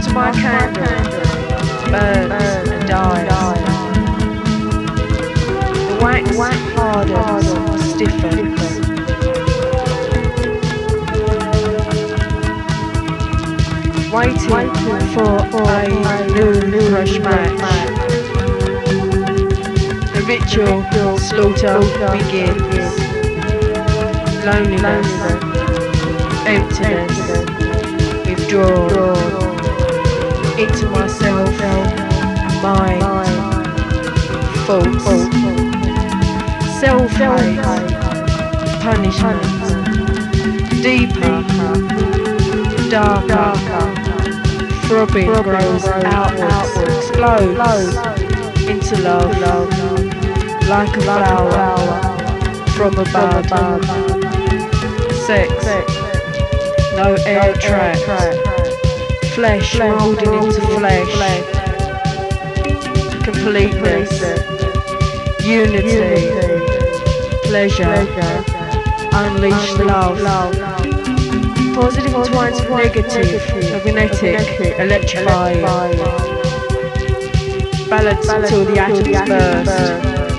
After my candle burns and dies, the wax hardens, stiffens. Waiting for a new fresh match. The ritual slaughter begins. Loneliness, emptiness, withdraw thoughts, self-hate, punishment, deeper, darker, throbbing grows outwards, explodes into love, like a flower from above. Sex, no air track, flesh moulding into flesh, completeness, unity, pleasure, unleash love. Positive entwines with negative, magnetic, electrifying. Balance until the atoms burst.